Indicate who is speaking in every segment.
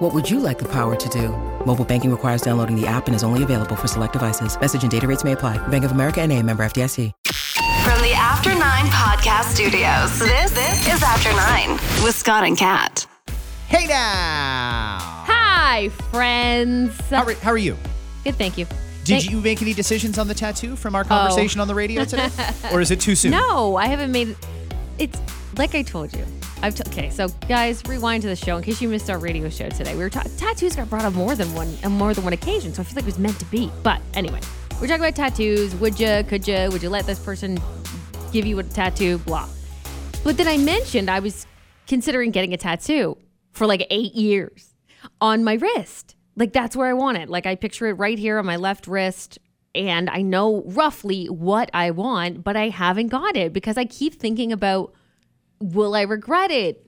Speaker 1: What would you like the power to do? Mobile banking requires downloading the app and is only available for select devices. Message and data rates may apply. Bank of America and a member FDIC.
Speaker 2: From the After Nine Podcast Studios, this, this is After Nine with Scott and Kat.
Speaker 3: Hey now.
Speaker 4: Hi, friends.
Speaker 3: How are, how are you?
Speaker 4: Good, thank you.
Speaker 3: Did
Speaker 4: Thank-
Speaker 3: you make any decisions on the tattoo from our oh. conversation on the radio today? or is it too soon?
Speaker 4: No, I haven't made. It. It's like I told you. I've t- okay. So, guys, rewind to the show in case you missed our radio show today. We were talking tattoos got brought up more than one, on more than one occasion. So I feel like it was meant to be. But anyway, we're talking about tattoos. Would you? Could you? Would you let this person give you a tattoo? Blah. But then I mentioned I was considering getting a tattoo for like eight years on my wrist. Like that's where I want it. Like I picture it right here on my left wrist. And I know roughly what I want, but I haven't got it because I keep thinking about will I regret it?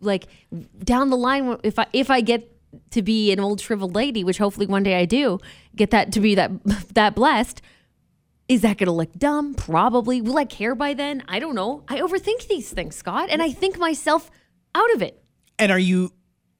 Speaker 4: Like down the line, if I if I get to be an old shriveled lady, which hopefully one day I do, get that to be that that blessed, is that going to look dumb? Probably. Will I care by then? I don't know. I overthink these things, Scott, and I think myself out of it.
Speaker 3: And are you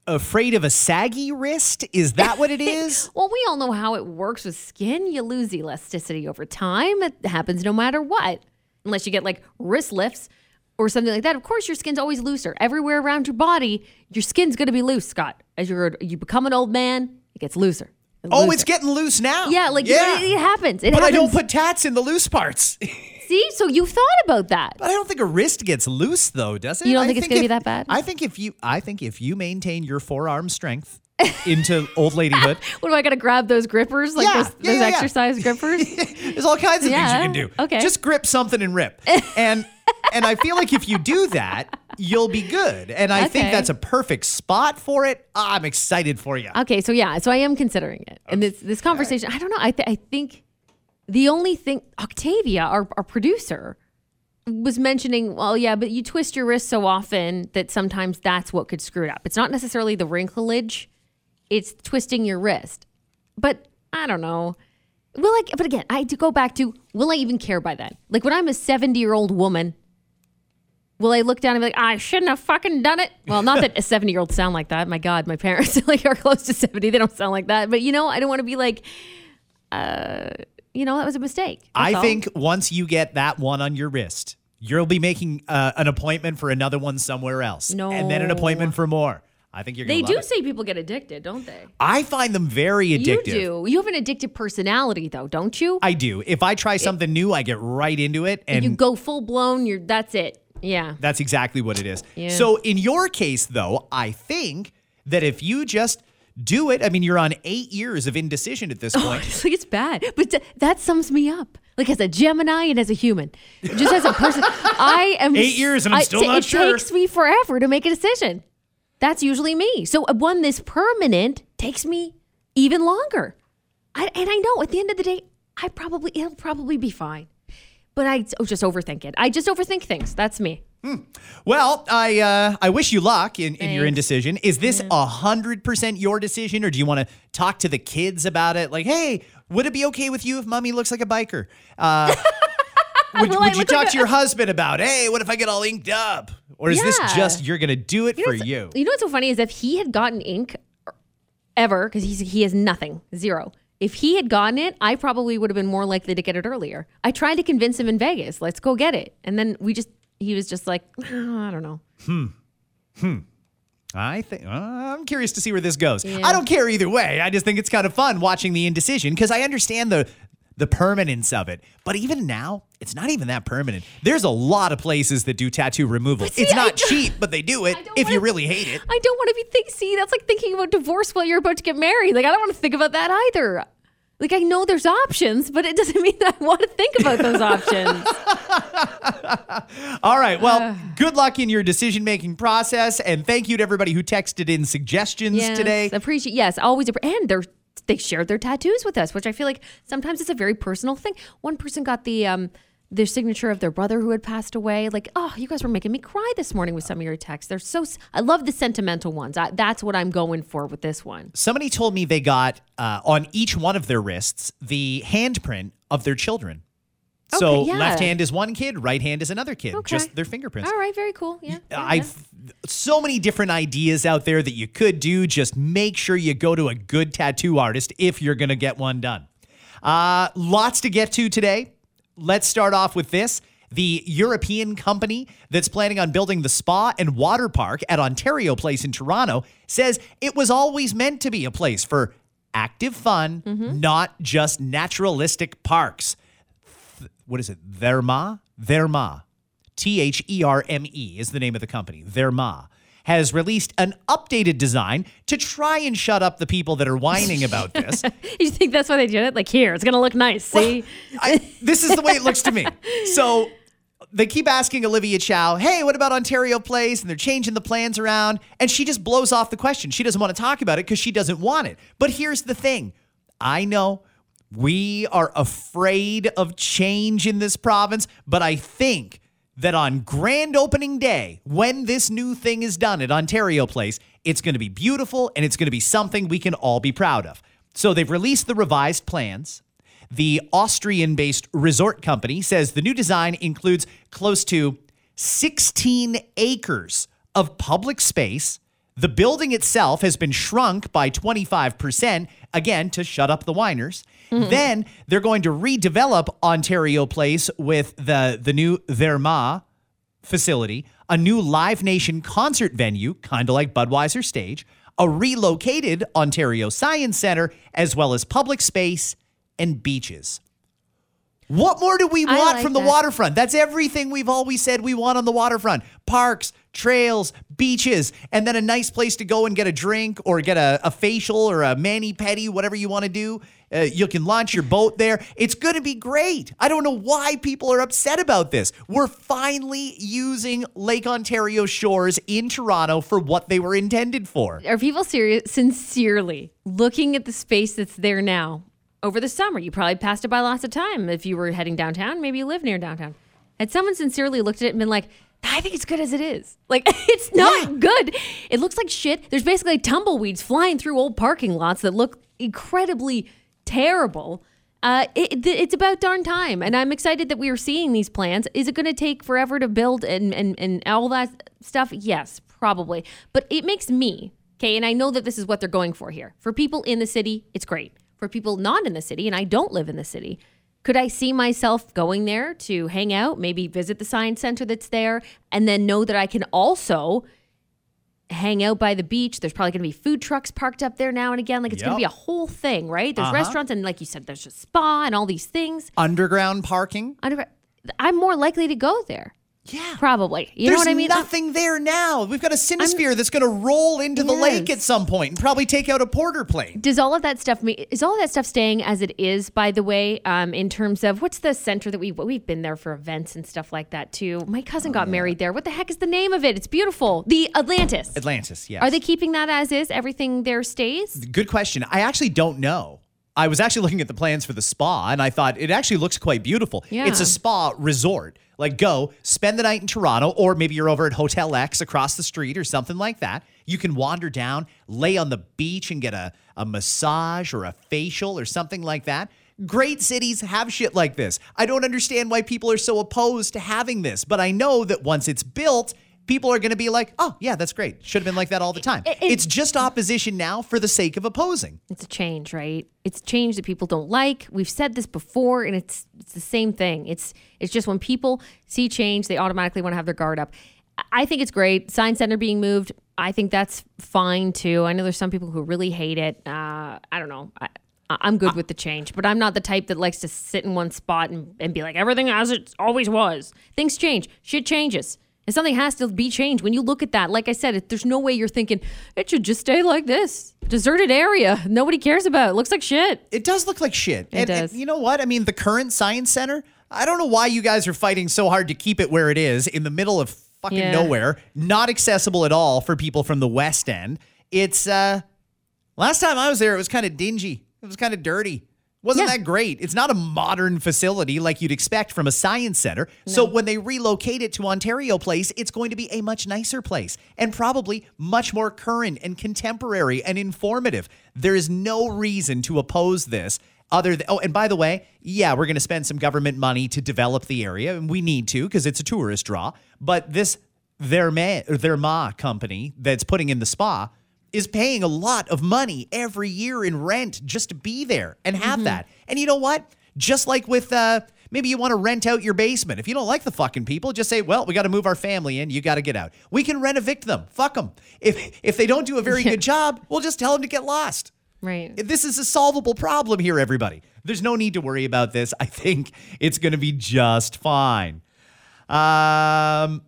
Speaker 3: afraid of a saggy wrist? Is that what it is?
Speaker 4: Well, we all know how it works with skin. You lose elasticity over time. It happens no matter what. Unless you get like wrist lifts or something like that. Of course, your skin's always looser. Everywhere around your body, your skin's going to be loose, Scott. As you're you become an old man, it gets looser.
Speaker 3: oh,
Speaker 4: looser.
Speaker 3: it's getting loose now.
Speaker 4: yeah, like
Speaker 3: yeah.
Speaker 4: It, it happens. It
Speaker 3: but I don't put tats in the loose parts.
Speaker 4: See, so you thought about that.
Speaker 3: But I don't think a wrist gets loose though, does it?
Speaker 4: You don't
Speaker 3: I
Speaker 4: think it's gonna be that bad?
Speaker 3: I think if you I think if you maintain your forearm strength into old ladyhood,
Speaker 4: What do I got to grab those grippers, like
Speaker 3: Yeah,
Speaker 4: those,
Speaker 3: yeah,
Speaker 4: those
Speaker 3: yeah,
Speaker 4: exercise grippers?
Speaker 3: there's all kinds of things you can do.
Speaker 4: okay.
Speaker 3: Just grip something and rip. And and I feel like if you do that, you'll be good. And I think that's a perfect spot for it. Ah, I'm excited for you.
Speaker 4: Okay, so yeah, so I am considering it, and this this conversation. I don't know. I th- I think the only thing Octavia, our our producer, was mentioning. Well, yeah, but you twist your wrist so often that sometimes that's what could screw it up. It's not necessarily the wrinklage; it's twisting your wrist. But I don't know. Will I? But again, I do go back to will I even care by then? Like when I'm a seventy year old woman. Will I look down and be like, I shouldn't have fucking done it? Well, not that a 70 year old sound like that. My God, my parents like are close to 70. They don't sound like that. But you know, I don't want to be like, uh, you know, that was a mistake. That's
Speaker 3: I
Speaker 4: all.
Speaker 3: think once you get that one on your wrist, you'll be making uh, an appointment for another one somewhere else. And then an appointment for more. I think you're
Speaker 4: they do
Speaker 3: it.
Speaker 4: say people get addicted, don't they?
Speaker 3: I find them very addictive.
Speaker 4: You do. You have an addictive personality, though, don't you?
Speaker 3: I do. If I try something new, I get right into it. And
Speaker 4: you go full blown. You're that's it. Yeah.
Speaker 3: That's exactly what it is.
Speaker 4: Yeah.
Speaker 3: So in your case, though, I think that if you just do it, I mean, you're on eight years of indecision at this oh, point.
Speaker 4: Honestly, it's bad, but th- that sums me up. Like as a Gemini and as a human, just as a person, I am
Speaker 3: Eight years and I'm still not
Speaker 4: it
Speaker 3: sure.
Speaker 4: It takes me forever to make a decision. That's usually me. So uh, one this permanent takes me even longer. I, and I know at the end of the day, I probably it'll probably be fine. But I oh, just overthink it. I just overthink things. That's me.
Speaker 3: Well, I uh, I wish you luck in, in your indecision. Is this a hundred percent your decision, or do you want to talk to the kids about it? Like, hey, would it be okay with you if mommy looks like a biker? Uh, would would you talk to your husband about, hey, what if I get all inked up? Or is this just you're gonna do it
Speaker 4: You
Speaker 3: for you?
Speaker 4: You know what's so funny is if he had gotten ink ever, because he's he has nothing, zero. If he had gotten it, I probably would have been more likely to get it earlier. I tried to convince him in Vegas, let's go get it. And then we just he was just like, "Oh, I don't know. Hmm. Hmm.
Speaker 3: I think uh, I'm curious to see where this goes. I don't care either way. I just think it's kind of fun watching the indecision because I understand the the permanence of it. But even now, it's not even that permanent. There's a lot of places that do tattoo removal.
Speaker 4: see,
Speaker 3: it's not cheap, but they do it if you really hate it.
Speaker 4: I don't want to be think see, that's like thinking about divorce while you're about to get married. Like I don't want to think about that either. Like I know there's options, but it doesn't mean that I want to think about those options.
Speaker 3: All right. Well, good luck in your decision making process, and thank you to everybody who texted in suggestions
Speaker 4: Yes,
Speaker 3: today.
Speaker 4: Appreciate yes, always and they're they shared their tattoos with us, which I feel like sometimes it's a very personal thing. One person got the um their signature of their brother who had passed away. Like, oh, you guys were making me cry this morning with some of your texts. They're so. I love the sentimental ones. I, that's what I'm going for with this one.
Speaker 3: Somebody told me they got uh, on each one of their wrists the handprint of their children. So
Speaker 4: Okay, yeah.
Speaker 3: left hand is one kid, right hand is another kid,
Speaker 4: Okay.
Speaker 3: just their fingerprints.
Speaker 4: All right, very cool. Yeah.
Speaker 3: I've so many different ideas out there that you could do. Just make sure you go to a good tattoo artist if you're going to get one done. Uh, lots to get to today. Let's start off with this. The European company that's planning on building the spa and water park at Ontario Place in Toronto says it was always meant to be a place for active fun, not just naturalistic parks. What is it? Therma? Therma. T H E R M E is the name of the company. Therma has released an updated design to try and shut up the people that are whining about this.
Speaker 4: you think that's why they did it? Like, here, it's gonna look nice. See,
Speaker 3: I, this is the way it looks to me. So they keep asking Olivia Chow, hey, what about Ontario Place? And they're changing the plans around. And she just blows off the question. She doesn't want to talk about it because she doesn't want it. But here's the thing I know we are afraid of change in this province, but I think that on grand opening day, when this new thing is done at Ontario Place, it's going to be beautiful and it's going to be something we can all be proud of. So they've released the revised plans. The Austrian based resort company says the new design includes close to 16 acres of public space. The building itself has been shrunk by 25%, again, to shut up the whiners. Mm-hmm. Then they're going to redevelop Ontario Place with the, the new Therme facility, a new Live Nation concert venue, kind of like Budweiser Stage, a relocated Ontario Science Center, as well as public space and beaches. What more do we want
Speaker 4: like
Speaker 3: from the
Speaker 4: that.
Speaker 3: waterfront? That's everything we've always said we want on the waterfront parks, trails, beaches, and then a nice place to go and get a drink or get a, a facial or a mani pedi, whatever you want to do. Uh, you can launch your boat there. It's going to be great. I don't know why people are upset about this. We're finally using Lake Ontario shores in Toronto for what they were intended for.
Speaker 4: are people serious? Sincerely looking at the space that's there now over the summer? You probably passed it by lots of time. If you were heading downtown, maybe you live near downtown. Had someone sincerely looked at it and been like, I think it's good as it is. Like, it's not good. It looks like shit. There's basically tumbleweeds flying through old parking lots that look incredibly terrible. Uh, it, it- it's about darn time, and I'm excited that we are seeing these plans. Is it going to take forever to build and, and and all that stuff? Yes, probably. But it makes me okay, and I know that this is what they're going for here. For people in the city, it's great. For people not in the city, and I don't live in the city, could I see myself going there to hang out, maybe visit the science center that's there, and then know that I can also hang out by the beach. There's probably going to be food trucks parked up there now and again. Like it's going to be a whole thing, right? There's uh-huh. restaurants and like you said, there's a spa and all these things.
Speaker 3: Underground parking?
Speaker 4: Under- I'm more likely to go there.
Speaker 3: Yeah.
Speaker 4: Probably. You
Speaker 3: There's
Speaker 4: know what I mean?
Speaker 3: nothing there now. We've got a Cinesphere that's going to roll into the lake at some point and probably take out a porter plane.
Speaker 4: Does all of that stuff me is all of that stuff staying as it is? By the way, um, in terms of what's the center that we we've been there for events and stuff like that too. My cousin got married there. What the heck is the name of it? It's beautiful. The Atlantis.
Speaker 3: Atlantis, yes.
Speaker 4: Are they keeping that as is? Everything there stays.
Speaker 3: Good question. I actually don't know. I was actually looking at the plans for the spa and I thought it actually looks quite beautiful.
Speaker 4: Yeah.
Speaker 3: It's a spa resort. Like go spend the night in Toronto or maybe you're over at Hotel X across the street or something like that. You can wander down, lay on the beach and get a, a massage or a facial or something like that. Great cities have shit like this. I don't understand why people are so opposed to having this, but I know that once it's built, people are going to be like, "Oh, yeah, that's great. Should have been like that all the time."
Speaker 4: it-
Speaker 3: it's just opposition now for the sake of opposing.
Speaker 4: It's a change, right? It's change that people don't like. We've said this before, and it's it's the same thing. It's it's just when people see change, they automatically want to have their guard up. I- think it's great. Science Center being moved, I think that's fine too. I know there's some people who really hate it. Uh, I don't know. I- I'm good with the change, but I'm not the type that likes to sit in one spot and, and be like everything as it always was. Things change. Shit changes. And something has to be changed. When you look at that, like I said, it, there's no way you're thinking it should just stay like this. Deserted area. Nobody cares about. It looks like shit.
Speaker 3: It does look like shit.
Speaker 4: It
Speaker 3: and, and
Speaker 4: does.
Speaker 3: you know what? I mean, the current science center, I don't know why you guys are fighting so hard to keep it where it is in the middle of fucking
Speaker 4: Yeah.
Speaker 3: nowhere, not accessible at all for people from the West End. It's uh last time I was there, it was kind of dingy. It was kind of dirty. Wasn't
Speaker 4: Yeah.
Speaker 3: that great? It's not a modern facility like you'd expect from a science center. So when they relocate it to Ontario Place, it's going to be a much nicer place and probably much more current and contemporary and informative. There is no reason to oppose this other than, oh, and by the way, yeah, we're going to spend some government money to develop the area, and we need to because it's a tourist draw. But this or Therme company that's putting in the spa is paying a lot of money every year in rent just to be there and have that. And you know what? Just like with uh maybe you want to rent out your basement. If you don't like the fucking people, just say, "Well, we got to move our family in. You got to get out." We can rent evict them. Fuck them. If if they don't do a very good job, we'll just tell them to get lost.
Speaker 4: Right.
Speaker 3: This is a solvable problem here, everybody. There's no need to worry about this. I think it's going to be just fine. Um,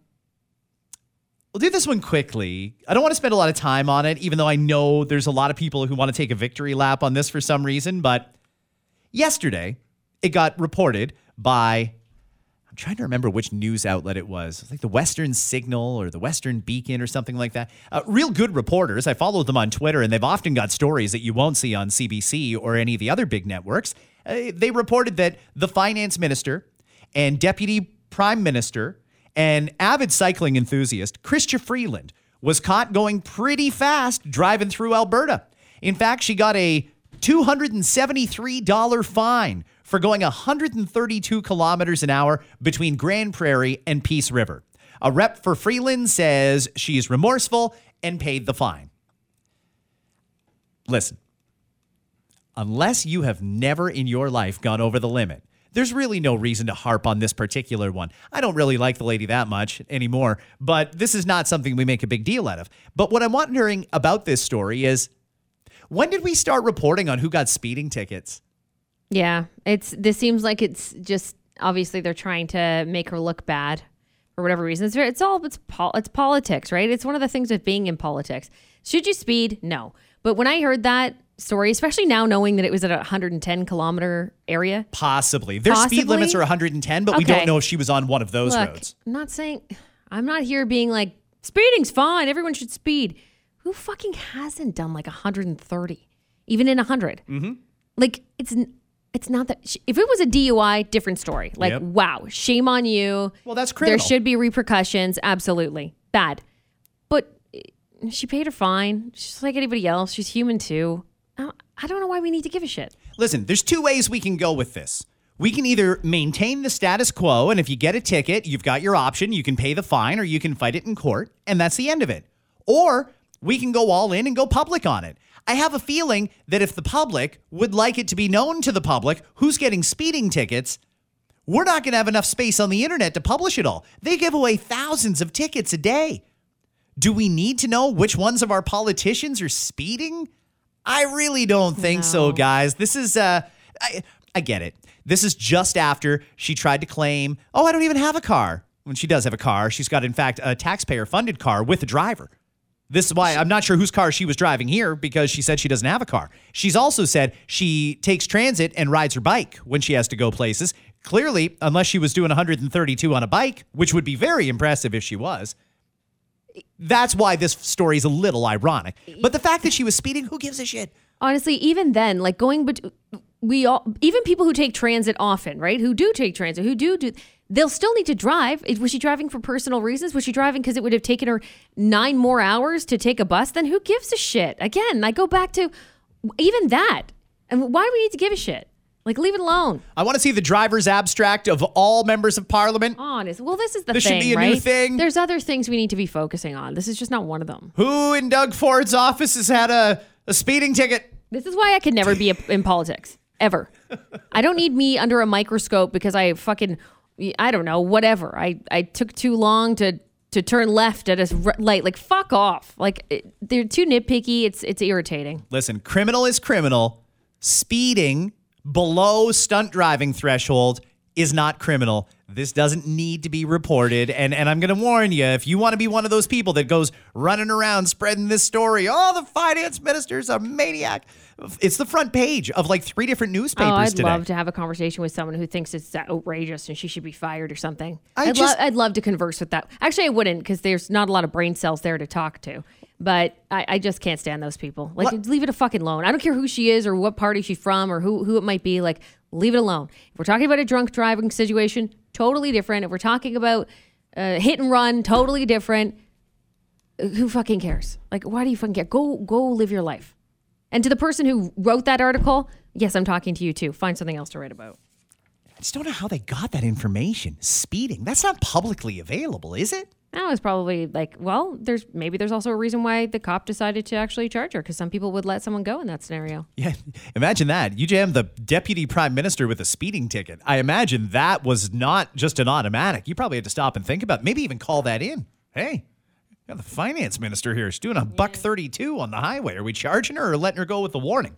Speaker 3: we'll do this one quickly. I don't want to spend a lot of time on it, even though I know there's a lot of people who want to take a victory lap on this for some reason. But yesterday, it got reported by I'm trying to remember which news outlet it was. Like the Western Signal or the Western Beacon or something like that. Uh, real good reporters. I follow them on Twitter, and they've often got stories that you won't see on CBC or any of the other big networks. Uh, they reported that the finance minister and deputy prime minister and avid cycling enthusiast Chrystia Freeland was caught going pretty fast driving through Alberta. In fact, she got a $273 fine for going 132 kilometers an hour between Grande Prairie and Peace River. A rep for Freeland says she is remorseful and paid the fine. Listen, unless you have never in your life gone over the limit, there's really no reason to harp on this particular one. I don't really like the lady that much anymore, but this is not something we make a big deal out of. But what I'm wondering about this story is when did we start reporting on who got speeding tickets?
Speaker 4: Yeah, it's this seems like it's just obviously they're trying to make her look bad for whatever reason. It's it's all it's pol- it's politics, right? It's one of the things with being in politics. Should you speed? No. But when I heard that story, especially now knowing that it was at a 110 kilometer area,
Speaker 3: Possibly. Their speed limits are 110, but we
Speaker 4: Okay.
Speaker 3: don't know if she was on one of those
Speaker 4: look,
Speaker 3: roads.
Speaker 4: I'm not saying I'm not here being like speeding's fine. Everyone should speed. Who fucking hasn't done like 130, even in 100? Mm-hmm. Like it's n- it's not that. sh- If it was a DUI, different story. Like
Speaker 3: Yep.
Speaker 4: wow, shame on you.
Speaker 3: Well, that's criminal.
Speaker 4: There should be repercussions. Absolutely bad. But eh, she paid her fine. She's like anybody else. She's human too. I don't- know why we need to give a shit.
Speaker 3: Listen, there's two ways we can go with this. We can either maintain the status quo, and if you get a ticket, you've got your option. You can pay the fine or you can fight it in court, and that's the end of it. Or we can go all in and go public on it. I have a feeling that if the public would like it to be known to the public who's getting speeding tickets, we're not going to have enough space on the internet to publish it all. They give away thousands of tickets a day. Do we need to know which ones of our politicians are speeding? I really don't think so, guys. This is uh I I get it. This is just after she tried to claim, "Oh, I don't even have a car." When she does have a car, she's got in fact a taxpayer funded car with a driver. This is why I'm not sure whose car she was driving here because she said she doesn't have a car. She's also said she takes transit and rides her bike when she has to go places. Clearly, unless she was doing 132 on a bike, which would be very impressive if she was. That's why this story is a little ironic. But the fact that she was speeding, who gives a shit?
Speaker 4: honestly even then like going but we all even people who take transit often right who do take transit who do do they'll still need to drive. Was she driving for personal reasons? Was she driving because it would have taken her nine more hours to take a bus? Then who gives a shit? Again i go back to even that and why do we need to give a shit like leave it alone
Speaker 3: I want to see the driver's abstract of all members of parliament.
Speaker 4: honest well this is the
Speaker 3: This should
Speaker 4: thing
Speaker 3: be a
Speaker 4: right
Speaker 3: new thing.
Speaker 4: there's other things we need to be focusing on this is just not one of them
Speaker 3: Who in Doug Ford's office has had a, a speeding ticket?
Speaker 4: This is why I could never be a, in politics ever. I don't need me under a microscope because I fucking I don't know whatever. I I took too long to to turn left at a light. Like fuck off. Like it, they're too nitpicky. It's it's irritating.
Speaker 3: Listen, criminal is criminal. Speeding below stunt driving threshold is not criminal. This doesn't need to be reported. And and I'm going to warn you, if you want to be one of those people that goes running around spreading this story, oh, the finance minister's a maniac. It's the front page of like three different newspapers
Speaker 4: Oh, I'd
Speaker 3: today.
Speaker 4: love to have a conversation with someone who thinks it's outrageous and she should be fired or something.
Speaker 3: I
Speaker 4: I'd,
Speaker 3: just-
Speaker 4: lo- I'd love to converse with that. Actually, I wouldn't because there's not a lot of brain cells there to talk to. But I, I just can't stand those people. Like,
Speaker 3: What?
Speaker 4: leave it a fucking alone. I don't care who she is or what party she's from or who, who it might be. Like, leave it alone. If we're talking about a drunk driving situation, totally different. If we're talking about uh, hit and run, totally different. Who fucking cares? Like, why do you fucking care? Go, go live your life. And to the person who wrote that article, yes, I'm talking to you too. Find something else to write about.
Speaker 3: I just don't know how they got that information. Speeding. That's not publicly available, is it?
Speaker 4: That was probably like, well, there's maybe there's also a reason why the cop decided to actually charge her because some people would let someone go in that scenario.
Speaker 3: Yeah, imagine that. You jam the deputy prime minister with a speeding ticket. I imagine that was not just an automatic. You probably had to stop and think about, maybe even call that in. Hey, got the finance minister here is doing a buck 32 on the highway. Are we charging her or letting her go with the warning?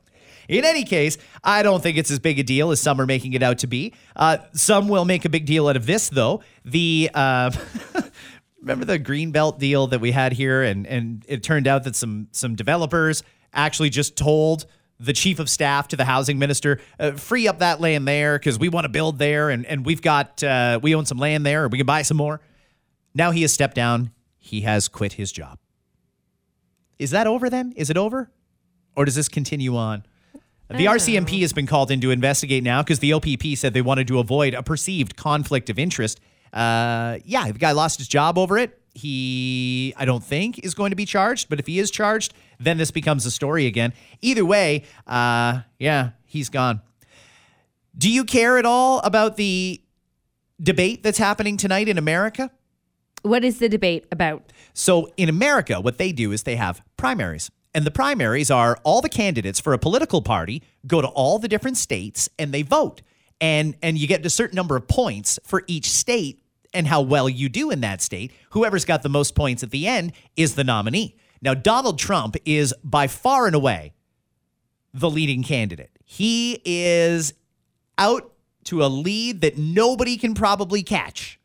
Speaker 3: In any case, I don't think it's as big a deal as some are making it out to be. Uh, some will make a big deal out of this, though. The uh, remember the greenbelt deal that we had here, and and it turned out that some some developers actually just told the chief of staff to the housing minister, uh, free up that land there because we want to build there, and and we've got uh, we own some land there, or we can buy some more. Now he has stepped down. He has quit his job. Is that over then? Is it over? Or does this continue on? The RCMP has been called in to investigate now because the OPP said they wanted to avoid a perceived conflict of interest. Uh, yeah, the guy lost his job over it. He, I don't think, is going to be charged, but if he is charged, then this becomes a story again. Either way, uh, yeah, he's gone. Do you care at all about the debate that's happening tonight in America?
Speaker 4: What is the debate about?
Speaker 3: So in America, what they do is they have primaries. And the primaries are all the candidates for a political party go to all the different states and they vote. And and you get a certain number of points for each state and how well you do in that state. Whoever's got the most points at the end is the nominee. Now Donald Trump is by far and away the leading candidate. He is out to a lead that nobody can probably catch.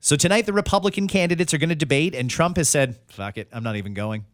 Speaker 3: So tonight, the Republican candidates are going to debate, and Trump has said, fuck it, I'm not even going.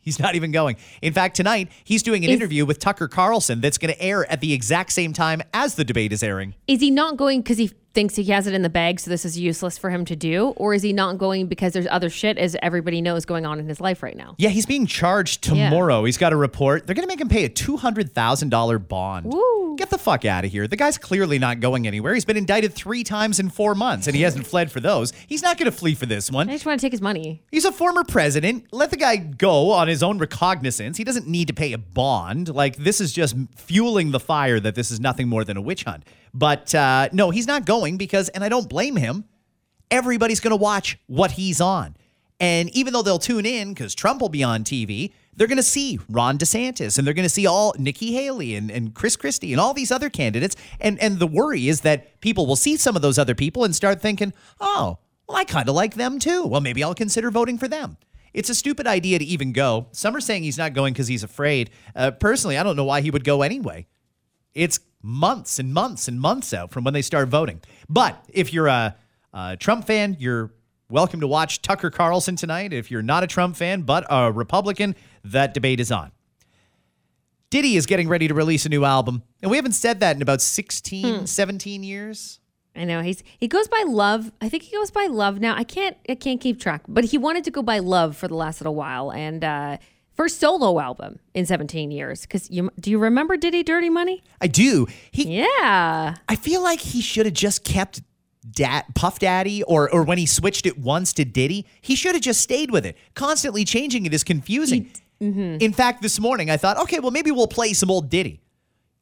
Speaker 3: He's not even going. In fact, tonight, he's doing an
Speaker 4: Is-
Speaker 3: interview with Tucker Carlson that's going to air at the exact same time as the debate is airing.
Speaker 4: Is he not going because he thinks he has it in the bag, so this is useless for him to do? Or is he not going because there's other shit, as everybody knows, going on in his life right now?
Speaker 3: Yeah, he's being charged tomorrow. He's got a report. They're going to make him pay a $200,000 bond.
Speaker 4: Woo.
Speaker 3: Get the fuck out of here. The guy's clearly not going anywhere. He's been indicted three times in four months, and he hasn't fled for those. He's not going to flee for this one.
Speaker 4: I just want to take his money.
Speaker 3: He's a former president. Let the guy go on his own recognizance. He doesn't need to pay a bond. Like, this is just fueling the fire that this is nothing more than a witch hunt. But uh, no, he's not going because, and I don't blame him, everybody's going to watch what he's on. And even though they'll tune in because Trump will be on TV, they're going to see Ron DeSantis and they're going to see all Nikki Haley and, and Chris Christie and all these other candidates. And, and the worry is that people will see some of those other people and start thinking, oh, well, I kind of like them too. Well, maybe I'll consider voting for them. It's a stupid idea to even go. Some are saying he's not going because he's afraid. Uh, personally, I don't know why he would go anyway. It's months and months and months out from when they start voting. But if you're a, a Trump fan, you're welcome to watch Tucker Carlson tonight. If you're not a Trump fan, but a Republican, that debate is on. Diddy is getting ready to release a new album. And we haven't said that in about 16, 17 years.
Speaker 4: I know he's he goes by Love. I think he goes by Love now. I can't I can't keep track, but he wanted to go by Love for the last little while, and uh, first solo album in 17 years. Because you do you remember Diddy Dirty Money?
Speaker 3: I do. He
Speaker 4: Yeah,
Speaker 3: I feel like he should have just kept Puff Daddy or or when he switched it once to Diddy, he should have just stayed with it. Constantly changing it is confusing. Mm-hmm. In fact, this morning I thought, okay, well maybe we'll play some old Diddy.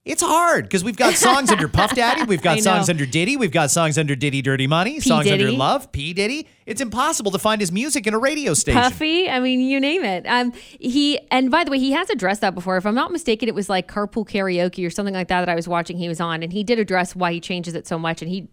Speaker 3: It's hard because we've got songs under Puff Daddy, we've got songs under Diddy, we've got songs under Diddy Dirty Money, songs under Love, P Diddy. It's impossible to find his music in a radio station.
Speaker 4: Puffy. I mean, you name it. Um, he and by the way, he has addressed that before. If I'm not mistaken, it was like carpool karaoke or something like that that I was watching. He was on, and he did address why he changes it so much. And he,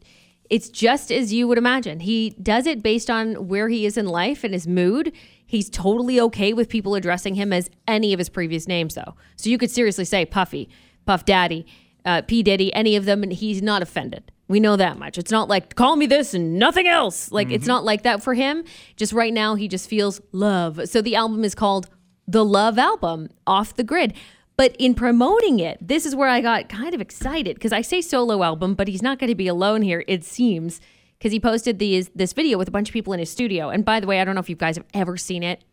Speaker 4: it's just as you would imagine. He does it based on where he is in life and his mood. He's totally okay with people addressing him as any of his previous names, though. So you could seriously say Puffy, Puff Daddy, uh, P Diddy, any of them, and he's not offended. We know that much. It's not like call me this and nothing else. Like it's not like that for him. Just right now, he just feels love. So the album is called the Love Album, off the grid. But in promoting it, this is where I got kind of excited because I say solo album, but he's not going to be alone here. It seems because he posted these this video with a bunch of people in his studio. And by the way, I don't know if you guys have ever seen it.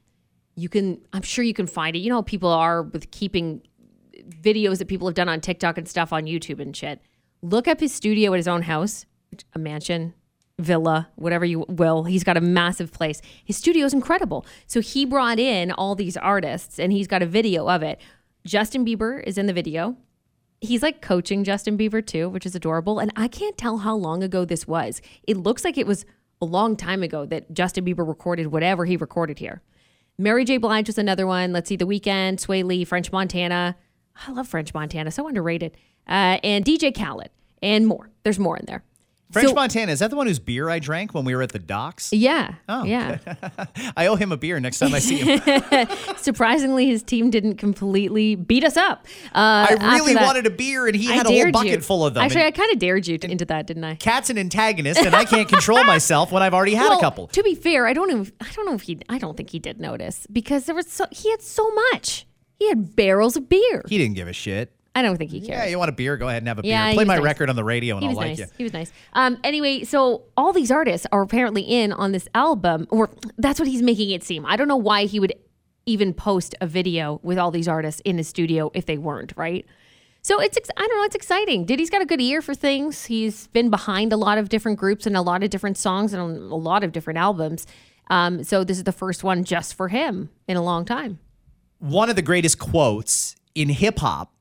Speaker 4: you can, I'm sure you can find it. You know people are with keeping videos that people have done on TikTok and stuff on YouTube and shit. Look up his studio at his own house, a mansion, villa, whatever you will. He's got a massive place. His studio is incredible. So he brought in all these artists and he's got a video of it. Justin Bieber is in the video. He's like coaching Justin Bieber too, which is adorable. And I can't tell how long ago this was. It looks like it was a long time ago that Justin Bieber recorded whatever he recorded here. Mary J. Blige was another one. Let's see, The Weeknd, Swae Lee, French Montana. I love French Montana, so underrated. Uh, and DJ Khaled and more. There's more in there.
Speaker 3: French
Speaker 4: So-
Speaker 3: Montana, is that the one whose beer I drank when we were at the docks?
Speaker 4: Yeah.
Speaker 3: Oh,
Speaker 4: yeah.
Speaker 3: I owe him a beer next time I see him.
Speaker 4: Surprisingly, his team didn't completely beat us up. Uh,
Speaker 3: I really wanted a beer and he
Speaker 4: I
Speaker 3: had a whole bucket
Speaker 4: you.
Speaker 3: full of them.
Speaker 4: Actually, I kind of dared you to, into that, didn't I?
Speaker 3: Kat's an antagonist and I can't control myself when I've already had
Speaker 4: Well,
Speaker 3: a couple.
Speaker 4: To be fair, I don't Even, I don't know if he. I don't think he did notice because there was so he had so much. He had barrels of beer.
Speaker 3: He didn't give a shit.
Speaker 4: I don't think he cared.
Speaker 3: Yeah, you want a beer? Go ahead and have a
Speaker 4: Yeah,
Speaker 3: beer. Play my
Speaker 4: nice.
Speaker 3: record on the radio and
Speaker 4: he
Speaker 3: I'll
Speaker 4: was
Speaker 3: like
Speaker 4: nice.
Speaker 3: you.
Speaker 4: He was nice. Um, anyway, so all these artists are apparently in on this album, or that's what he's making it seem. I don't know why he would even post a video with all these artists in his studio if they weren't right. So it's ex- I don't know, it's exciting. Diddy's got a good ear for things. He's been behind a lot of different groups and a lot of different songs and a lot of different albums. Um, so this is the first one just for him in a long time.
Speaker 3: One of the greatest quotes in hip hop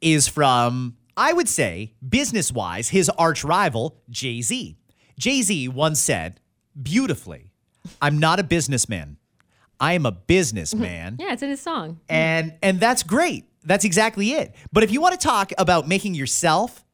Speaker 3: is from, I would say, business wise, his arch rival, Jay Z. Jay Z once said, beautifully, I'm not a businessman. I am a businessman.
Speaker 4: Yeah, it's in his song.
Speaker 3: and and that's great that's exactly it but if you want to talk about making yourself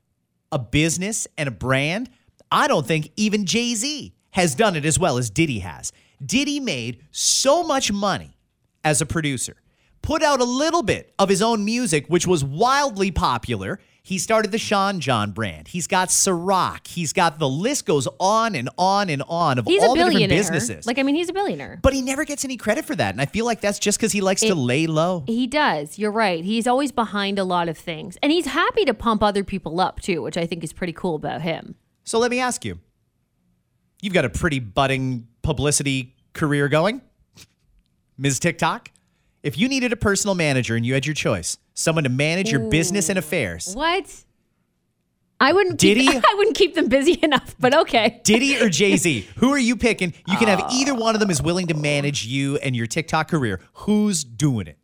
Speaker 3: a business and a brand i don't think even jay-z has done it as well as diddy has diddy made so much money as a producer put out a little bit of his own music which was wildly popular he started the Sean John brand. He's got Ciroc. He's got the list goes on and on and on of
Speaker 4: He's
Speaker 3: all
Speaker 4: a
Speaker 3: the different
Speaker 4: billionaire.
Speaker 3: businesses.
Speaker 4: Like I mean, he's a billionaire.
Speaker 3: but he never gets any credit for that. And I feel like that's just because he likes to lay low.
Speaker 4: He does. You're right. He's always behind a lot of things. And he's happy to pump other people up too, which I think is pretty cool about him.
Speaker 3: So let me ask you. You've got a pretty budding publicity career going, Ms. TikTok. If you needed a personal manager and you had your choice, someone to manage your business and affairs,
Speaker 4: What? I wouldn't
Speaker 3: Diddy?
Speaker 4: keep, I wouldn't keep them busy enough, but okay.
Speaker 3: Diddy or Jay Z, who are you picking? You can have either one of them is willing to manage you and your TikTok career. Who's doing it?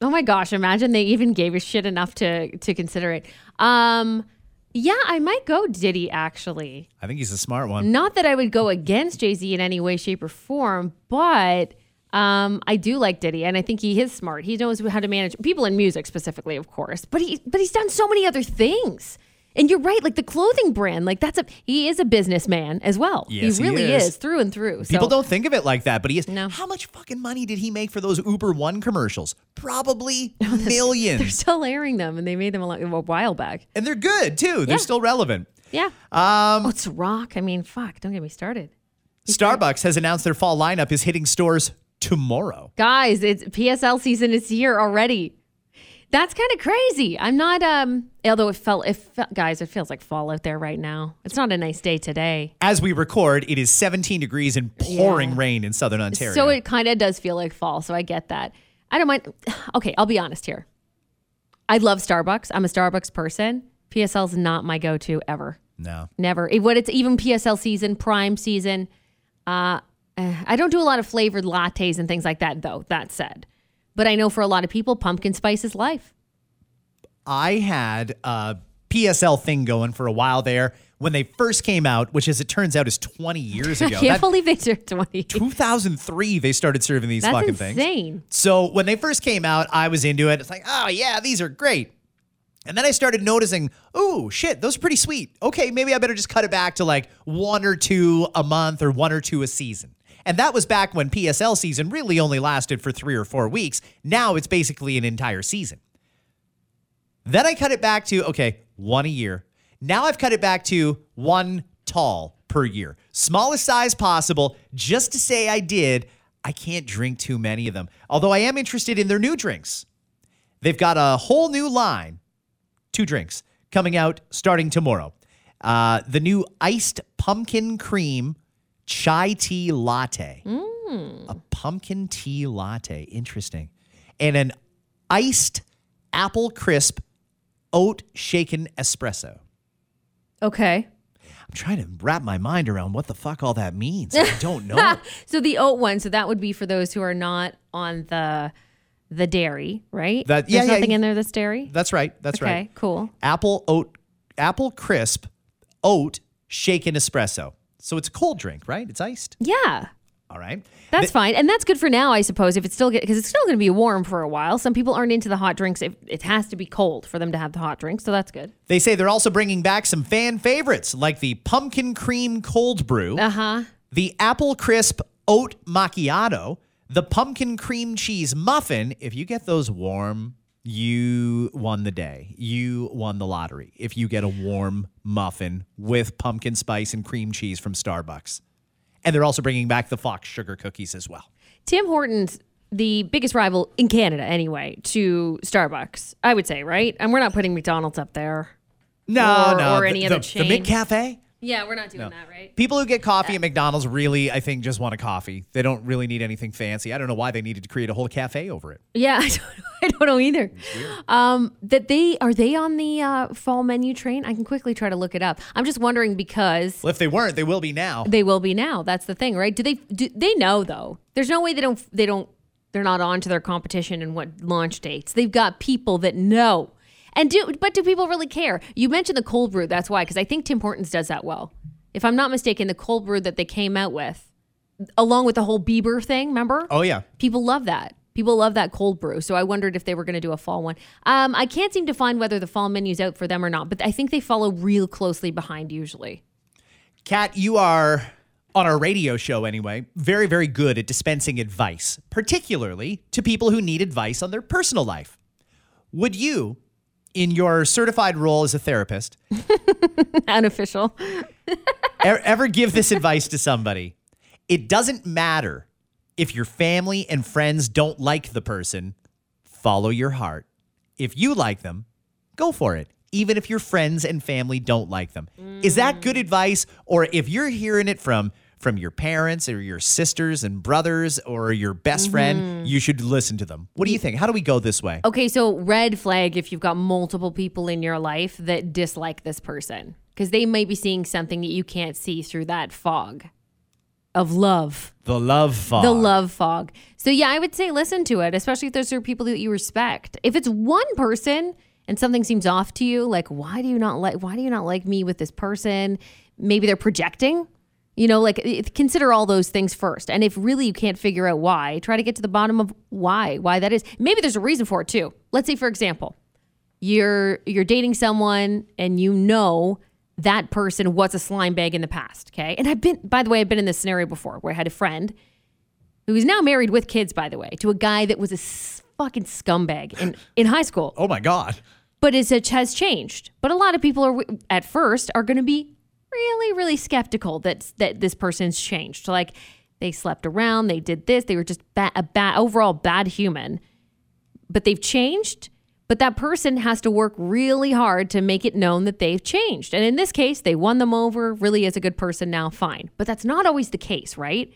Speaker 4: Oh my gosh, imagine they even gave a shit enough to to consider it. Um yeah, I might go Diddy actually.
Speaker 3: I think he's a smart one.
Speaker 4: Not that I would go against Jay-Z in any way shape or form, but um, I do like Diddy, and I think he is smart. He knows how to manage people in music specifically, of course. But he, but he's done so many other things. And you're right, like the clothing brand, like that's a he is a businessman as well.
Speaker 3: Yes,
Speaker 4: he
Speaker 3: he
Speaker 4: really
Speaker 3: is.
Speaker 4: is. through and through.
Speaker 3: People
Speaker 4: so,
Speaker 3: don't think of it like that, but he is.
Speaker 4: No.
Speaker 3: How much fucking money did he make for those Uber One commercials? Probably millions.
Speaker 4: They're still airing them, and they made them a, a while back.
Speaker 3: and they're good too. They're
Speaker 4: Yeah.
Speaker 3: still relevant.
Speaker 4: Yeah. Um, oh, it's rock. I mean, fuck. Don't get me started,
Speaker 3: Starbucks has announced their fall lineup is hitting stores tomorrow.
Speaker 4: guys. It's PSL season is here already. That's kind of crazy. I'm not. Um, although it felt, it felt, guys, it feels like fall out there right now. It's not a nice day today.
Speaker 3: As we record, it is 17 degrees and pouring
Speaker 4: Yeah.
Speaker 3: rain in southern Ontario.
Speaker 4: So it kind of does feel like fall. So I get that. I don't mind. Okay, I'll be honest here. I love Starbucks. I'm a Starbucks person. PSL's not my go-to ever.
Speaker 3: no.
Speaker 4: Never. It- When it's even PSL season, prime season, uh, eh, I don't do a lot of flavored lattes and things like that, though. That said, but I know for a lot of people, pumpkin spice is life.
Speaker 3: I had a PSL thing going for a while there when they first came out, which as it turns out is 20 years ago.
Speaker 4: I can't
Speaker 3: That-
Speaker 4: believe they turned 20.
Speaker 3: 2003 they started serving these
Speaker 4: That's
Speaker 3: fucking things.
Speaker 4: insane.
Speaker 3: So when they first came out, I was into it. It's like, oh yeah, these are great. And then I started noticing, oh shit, those are pretty sweet. Okay, maybe I better just cut it back to like one or two a month or one or two a season. And that was back when PSL season really only lasted for three or four weeks. Now it's basically an entire season. Then I cut it back to, okay, one a year. Now I've cut it back to one tall per year. Smallest size possible, just to say I did. I can't drink too many of them. Although I am interested in their new drinks. They've got a whole new line, two drinks, coming out starting tomorrow. Uh, the new iced pumpkin cream chai tea latte. Mm. A pumpkin tea latte. Interesting. And an iced apple crisp oat shaken espresso.
Speaker 4: Okay.
Speaker 3: I'm trying to wrap my mind around what the fuck all that means. I don't know.
Speaker 4: So the oat one, so that would be for those who are not on the the dairy, right?
Speaker 3: That-
Speaker 4: There's
Speaker 3: yeah, yeah,
Speaker 4: nothing
Speaker 3: y-
Speaker 4: in there that's dairy.
Speaker 3: That's right. That's
Speaker 4: okay,
Speaker 3: right.
Speaker 4: cool.
Speaker 3: Apple oat, apple crisp oat shaken espresso. So it's a cold drink, right? It's iced.
Speaker 4: Yeah.
Speaker 3: All right.
Speaker 4: That's fine. And that's good for now, I suppose, if it's still because it's still going to be warm for a while. Some people aren't into the hot drinks. If it has to be cold for them to have the hot drink, so that's good.
Speaker 3: They say they're also bringing back some fan favorites like the pumpkin cream cold brew,
Speaker 4: Uh-huh.
Speaker 3: the apple crisp oat macchiato, the pumpkin cream cheese muffin. If you get those warm, you won the day. You won the lottery. If you get a warm muffin with pumpkin spice and cream cheese from Starbucks. And they're also bringing back the Fox sugar cookies as well.
Speaker 4: Tim Hortons, the biggest rival in Canada, anyway, to Starbucks, I would say, right? And we're not putting McDonald's up there.
Speaker 3: No,
Speaker 4: Or-
Speaker 3: no.
Speaker 4: or
Speaker 3: the-
Speaker 4: any
Speaker 3: the,
Speaker 4: other chain.
Speaker 3: The McCafe?
Speaker 4: Yeah, we're not doing that, right?
Speaker 3: People who get coffee at McDonald's really, I think, just want a coffee. They don't really need anything fancy. I don't know why they needed to create a whole cafe over it.
Speaker 4: Yeah, I don't, I don't know either. Um, that they are they on the uh, fall menu train? I can quickly try to look it up. I'm just wondering because
Speaker 3: Well, if they weren't, they will be now.
Speaker 4: they will be now. That's the thing, right? Do they do they know though? There's no way they don't they don't they're not on to their competition and what launch dates. They've got people that know. And do but do people really care? You mentioned the cold brew. That's why because I think Tim Hortons does that well. If I'm not mistaken, the cold brew that they came out with, along with the whole Bieber thing, remember?
Speaker 3: Oh, yeah.
Speaker 4: People love that. People love that cold brew. So I wondered if they were going to do a fall one. Um, I can't seem to find whether the fall menu's out for them or not, but I think they follow real closely behind usually.
Speaker 3: Kat, you are on our radio show anyway, very, very good at dispensing advice, particularly to people who need advice on their personal life. Would you, in your certified role as a therapist,
Speaker 4: Unofficial.
Speaker 3: ever give this advice to somebody? It doesn't matter if your family and friends don't like the person, follow your heart. If you like them, go for it, even if your friends and family don't like them. Is that good mm. advice? Or if you're hearing it from from your parents or your sisters and brothers or your best friend, mm-hmm. you should listen to them. What do you think? How do we go this way?
Speaker 4: Okay, so red flag if you've got multiple people in your life that dislike this person because they may be seeing something that you can't see through that fog of love.
Speaker 3: The love fog.
Speaker 4: The love fog. So yeah, I would say listen to it, especially if those are people that you respect. If it's one person and something seems off to you, like why do you not like why do you not like me with this person? Maybe they're projecting. You know, like consider all those things first. And if really you can't figure out why, try to get to the bottom of why, why that is. Maybe there's a reason for it too. Let's say for example, you're you're dating someone and you know that person was a slime bag in the past, okay? And I've been by the way, I've been in this scenario before where I had a friend who is now married with kids, by the way, to a guy that was a s- fucking scumbag in, in high school.
Speaker 3: Oh my God.
Speaker 4: But it has changed. But a lot of people are at first are going to be really, really skeptical that that this person's changed. Like they slept around, they did this, they were just ba- a bad overall bad human. But they've changed. But that person has to work really hard to make it known that they've changed. And in this case, they won them over, really is a good person now, fine. But that's not always the case, right?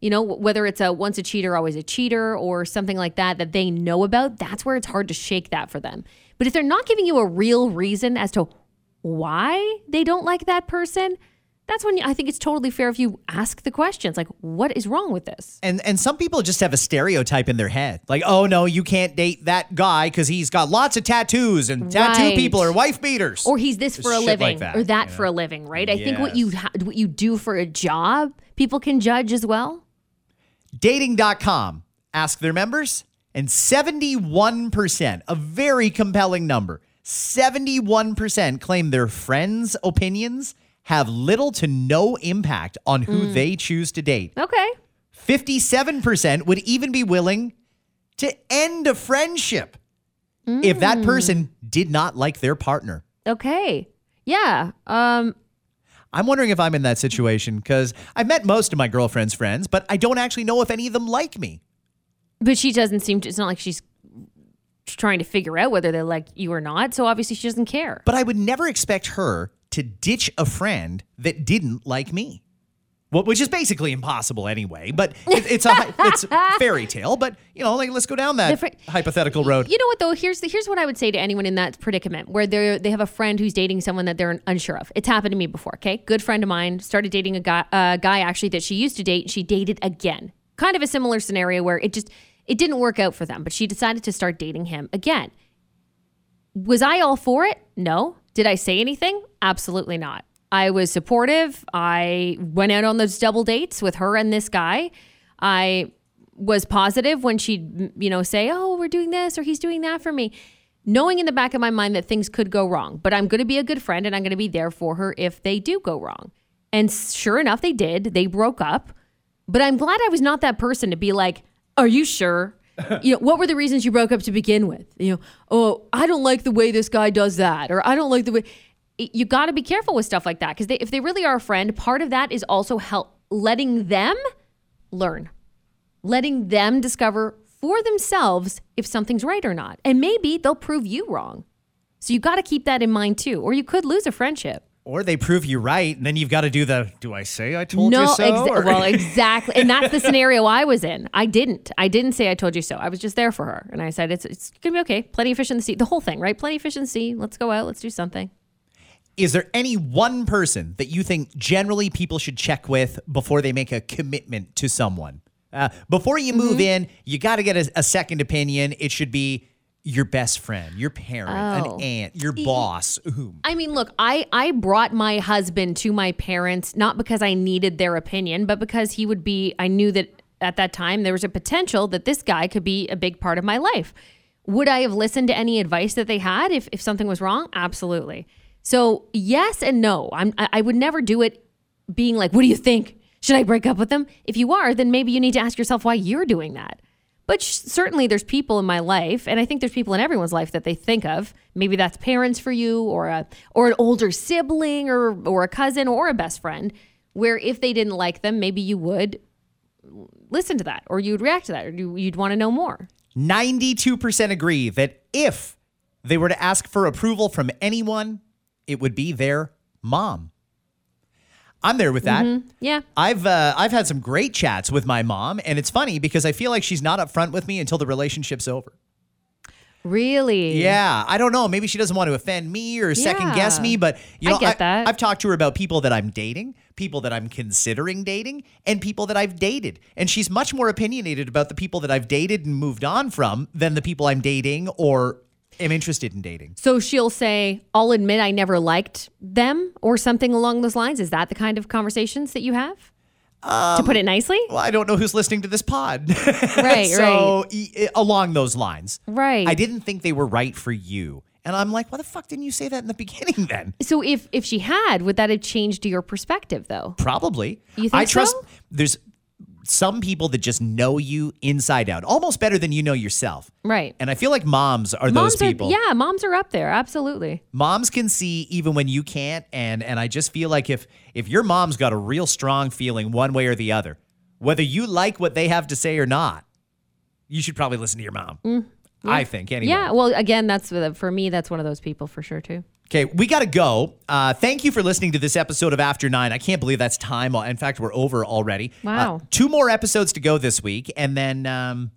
Speaker 4: you know whether it's a once a cheater always a cheater or something like that that they know about that's where it's hard to shake that for them but if they're not giving you a real reason as to why they don't like that person that's when i think it's totally fair if you ask the questions like what is wrong with this
Speaker 3: And and some people just have a stereotype in their head. Like, oh no, you can't date that guy because he's got lots of tattoos and tattoo
Speaker 4: Right.
Speaker 3: people are wife beaters.
Speaker 4: or he's this for a
Speaker 3: Shit like
Speaker 4: living
Speaker 3: that,
Speaker 4: or that
Speaker 3: you know?
Speaker 4: for a living right i think what you ha- what you do for a job people can judge as well
Speaker 3: Dating.com ask their members, and 71%, a very compelling number, 71% claim their friends' opinions have little to no impact on who they choose to date.
Speaker 4: okay
Speaker 3: 57% would even be willing to end a friendship if that person did not like their partner.
Speaker 4: okay yeah um
Speaker 3: I'm wondering if I'm in that situation because I've met most of my girlfriend's friends, but I don't actually know if any of them like me.
Speaker 4: But she doesn't seem to, it's not like she's trying to figure out whether they like you or not. So obviously she doesn't care.
Speaker 3: But I would never expect her to ditch a friend that didn't like me. Well, which is basically impossible anyway, but it, it's a it's a fairy tale. But you know, like let's go down that
Speaker 4: Different-
Speaker 3: hypothetical road.
Speaker 4: You know what though? Here's the, here's what I would say to anyone in that predicament where they they have a friend who's dating someone that they're unsure of. It's happened to me before. Okay, good friend of mine started dating a guy a guy actually that she used to date. and She dated again. Kind of a similar scenario where it just it didn't work out for them, but she decided to start dating him again. Was I all for it? No. Did I say anything? Absolutely not. I was supportive. I went out on those double dates with her and this guy. I was positive when she'd, you know, say, "Oh, we're doing this or he's doing that for me." Knowing in the back of my mind that things could go wrong, but I'm going to be a good friend and I'm going to be there for her if they do go wrong. And sure enough, they did. They broke up. But I'm glad I was not that person to be like, "Are you sure?" you know, what were the reasons you broke up to begin with? You know, oh, I don't like the way this guy does that, or I don't like the way. You got to be careful with stuff like that because if they really are a friend, part of that is also help letting them learn, letting them discover for themselves if something's right or not, and maybe they'll prove you wrong. So you got to keep that in mind too, or you could lose a friendship.
Speaker 3: Or they prove you right, and then you've got to do the "Do I say I told
Speaker 4: no,
Speaker 3: you so?"
Speaker 4: exa-
Speaker 3: or-
Speaker 4: well, exactly, and that's the scenario I was in. I didn't. I didn't say I told you so. I was just there for her, and I said it's it's gonna be okay. Plenty of fish in the sea. The whole thing, right? Plenty of fish in the sea. Let's go out. Let's do something.
Speaker 3: Is there any one person that you think generally people should check with before they make a commitment to someone? Uh, before you move
Speaker 4: Mm-hmm.
Speaker 3: in, you got to get a, a second opinion. It should be your best friend, your parent,
Speaker 4: Oh.
Speaker 3: an aunt, your boss. Whom?
Speaker 4: I mean, look, I I brought my husband to my parents not because I needed their opinion, but because he would be. I knew that at that time there was a potential that this guy could be a big part of my life. Would I have listened to any advice that they had if if something was wrong? Absolutely. So yes and no. I'm I, I would never do it being like, "What do you think? Should I break up with them?" If you are, then maybe you need to ask yourself why you're doing that. But sh- certainly, there's people in my life, and I think there's people in everyone's life that they think of. Maybe that's parents for you, or a or an older sibling, or or a cousin, or a best friend. Where if they didn't like them, maybe you would listen to that, or you'd react to that, or you, you'd want to know more.
Speaker 3: 92% agree that if they were to ask for approval from anyone, it would be their mom. I'm there with that.
Speaker 4: Yeah,
Speaker 3: I've uh, I've had some great chats with my mom, and it's funny because I feel like she's not upfront with me until the relationship's over.
Speaker 4: really.
Speaker 3: Yeah, I don't know. Maybe she doesn't want to offend me or second guess me, but you
Speaker 4: I
Speaker 3: know,
Speaker 4: get that.
Speaker 3: I've talked to her about people that I'm dating, people that I'm considering dating, and people that I've dated. And she's much more opinionated about the people that I've dated and moved on from than the people I'm dating or am interested in dating.
Speaker 4: So she'll say, "I'll admit I never liked them," or something along those lines. Is that the kind of conversations that you have? to put it um, nicely,
Speaker 3: Well, I don't know who's listening to this pod.
Speaker 4: right?
Speaker 3: so e- e- along those lines,
Speaker 4: Right.
Speaker 3: I didn't think they were right for you. And I'm like, why the fuck didn't you say that in the beginning then?
Speaker 4: So if if she had, would that have changed your perspective though?
Speaker 3: Probably.
Speaker 4: You think
Speaker 3: I trust
Speaker 4: so?
Speaker 3: there's some people that just know you inside out, almost better than you know yourself.
Speaker 4: Right.
Speaker 3: And I feel like moms are
Speaker 4: moms
Speaker 3: those people.
Speaker 4: are yeah, moms are up there, absolutely.
Speaker 3: Moms can see even when you can't and and I just feel like if if your mom's got a real strong feeling one way or the other, whether you like what they have to say or not, you should probably listen to your mom. Mm. I think anyway.
Speaker 4: Yeah, well, again, that's for me. That's one of those people for sure too.
Speaker 3: Okay, we got to go. Uh, thank you for listening to this episode of After Nine. I can't believe that's time. In fact, we're over already.
Speaker 4: Wow.
Speaker 3: Uh, two more episodes to go this week, and then um,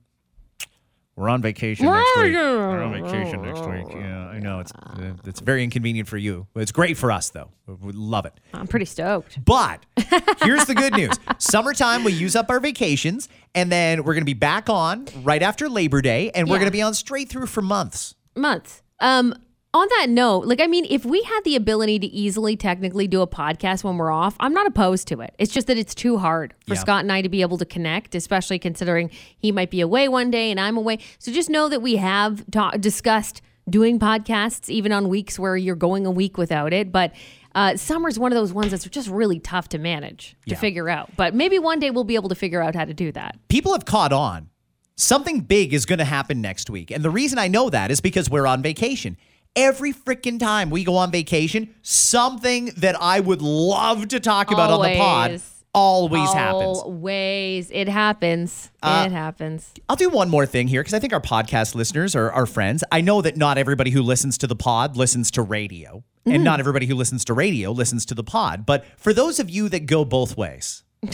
Speaker 3: we're on vacation next week. We're on vacation next week. Yeah, I know it's uh, it's very inconvenient for you. It's great for us though. We love it.
Speaker 4: I'm pretty stoked.
Speaker 3: But here's the good news. Summertime, we use up our vacations, and then we're going to be back on right after Labor Day, and we're
Speaker 4: Yeah.
Speaker 3: going to be on straight through for months.
Speaker 4: Months. Um. On that note, like I mean, if we had the ability to easily technically do a podcast when we're off, I'm not opposed to it. It's just that it's too hard for
Speaker 3: Yeah.
Speaker 4: Scott and I to be able to connect, especially considering he might be away one day and I'm away. So just know that we have ta- discussed doing podcasts even on weeks where you're going a week without it, but uh, summer's one of those ones that's just really tough to manage to
Speaker 3: Yeah.
Speaker 4: figure out. But maybe one day we'll be able to figure out how to do that.
Speaker 3: people have caught on. Something big is going to happen next week. And the reason I know that is because we're on vacation. Every freaking time we go on vacation, something that I would love to talk about on the pod
Speaker 4: Always.
Speaker 3: always happens.
Speaker 4: Always. It happens.
Speaker 3: Uh,
Speaker 4: it happens.
Speaker 3: I'll do one more thing here because I think our podcast listeners are our friends. I know that not everybody who listens to the pod listens to radio,
Speaker 4: Mm-hmm.
Speaker 3: and not everybody who listens to radio listens to the pod. But for those of you that go both ways,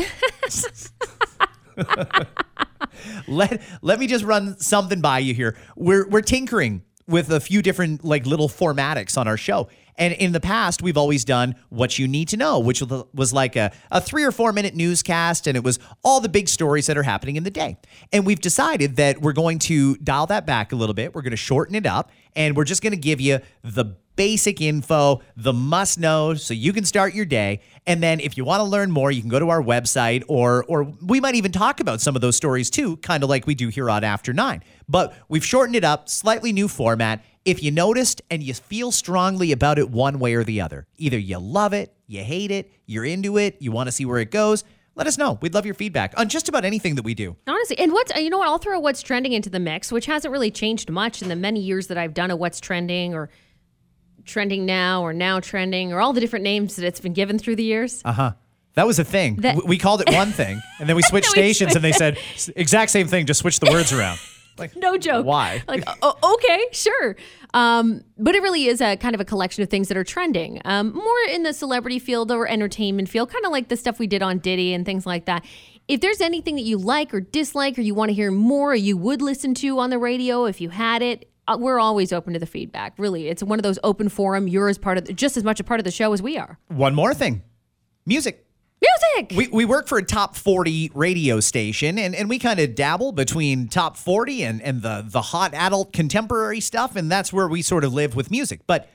Speaker 3: let let me just run something by you here. We're we're tinkering with a few different like little formatics on our show. And in the past, we've always done what you need to know, which was like a, a three or four minute newscast, and it was all the big stories that are happening in the day. And we've decided that we're going to dial that back a little bit. We're going to shorten it up, and we're just going to give you the basic info, the must know, so you can start your day. And then if you want to learn more, you can go to our website, or or we might even talk about some of those stories too, kind of like we do here on After Nine. But we've shortened it up, slightly new format. If you noticed and you feel strongly about it one way or the other, either you love it, you hate it, you're into it, you want to see where it goes, let us know. We'd love your feedback on just about anything that we do.
Speaker 4: Honestly, and what's you know what? I'll throw what's trending into the mix, which hasn't really changed much in the many years that I've done a what's trending or trending now or now trending or all the different names that it's been given through the years.
Speaker 3: Uh huh. That was a thing.
Speaker 4: That-
Speaker 3: we called it one thing, and then we switched
Speaker 4: Then we
Speaker 3: stations, and they said exact same thing, just switch the words around. Like
Speaker 4: no joke.
Speaker 3: Why?
Speaker 4: Like, oh, okay, sure. Um, but it really is a kind of a collection of things that are trending, um, more in the celebrity field or entertainment field, kind of like the stuff we did on Diddy and things like that. If there's anything that you like or dislike, or you want to hear more, or you would listen to on the radio if you had it, uh, we're always open to the feedback. Really, it's one of those open forum. You're as part of the, just as much a part of the show as we are.
Speaker 3: One more thing, music.
Speaker 4: Music.
Speaker 3: We, we work for a top 40 radio station and, and we kind of dabble between top 40 and, and the, the hot adult contemporary stuff. And that's where we sort of live with music. But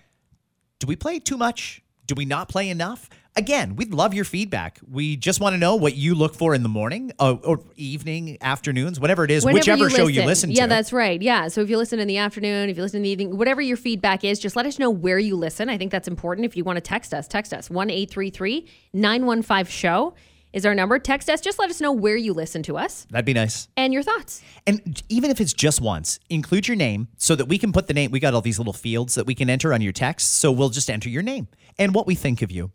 Speaker 3: do we play too much? Do we not play enough? Again, we'd love your feedback. We just want to know what you look for in the morning uh, or evening, afternoons, whatever it is,
Speaker 4: Whenever
Speaker 3: whichever
Speaker 4: you
Speaker 3: show you listen to.
Speaker 4: Yeah, that's right. Yeah. So if you listen in the afternoon, if you listen in the evening, whatever your feedback is, just let us know where you listen. I think that's important. If you want to text us, text us 1 833 915 show is our number. Text us. Just let us know where you listen to us
Speaker 3: That'd be nice.
Speaker 4: and your thoughts.
Speaker 3: And even if it's just once, include your name so that we can put the name. We got all these little fields that we can enter on your text. So we'll just enter your name and what we think of you.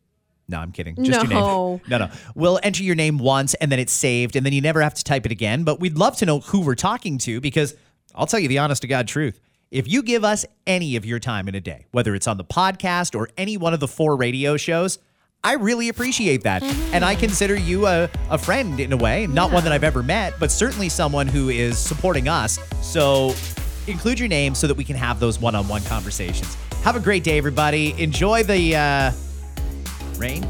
Speaker 3: No, I'm kidding. Just your name. No, no. We'll enter your name once and then it's saved and then you never have to type it again. But we'd love to know who we're talking to because I'll tell you the honest to God truth. If you give us any of your time in a day, whether it's on the podcast or any one of the four radio shows, I really appreciate that. And I consider you a, a friend in a way, not one that I've ever met, but certainly someone who is supporting us. So include your name so that we can have those one on one conversations. Have a great day, everybody. Enjoy the uh, rain.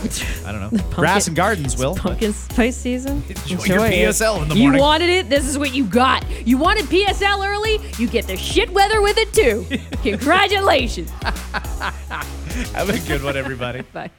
Speaker 3: I don't know. Grass and gardens, Will.
Speaker 4: Pumpkin spice season.
Speaker 3: Enjoy your
Speaker 4: it.
Speaker 3: PSL in the morning.
Speaker 4: You wanted it. This is what you got. You wanted PSL early. You get the shit weather with it too. Congratulations.
Speaker 3: Have a good one, everybody.
Speaker 4: Bye.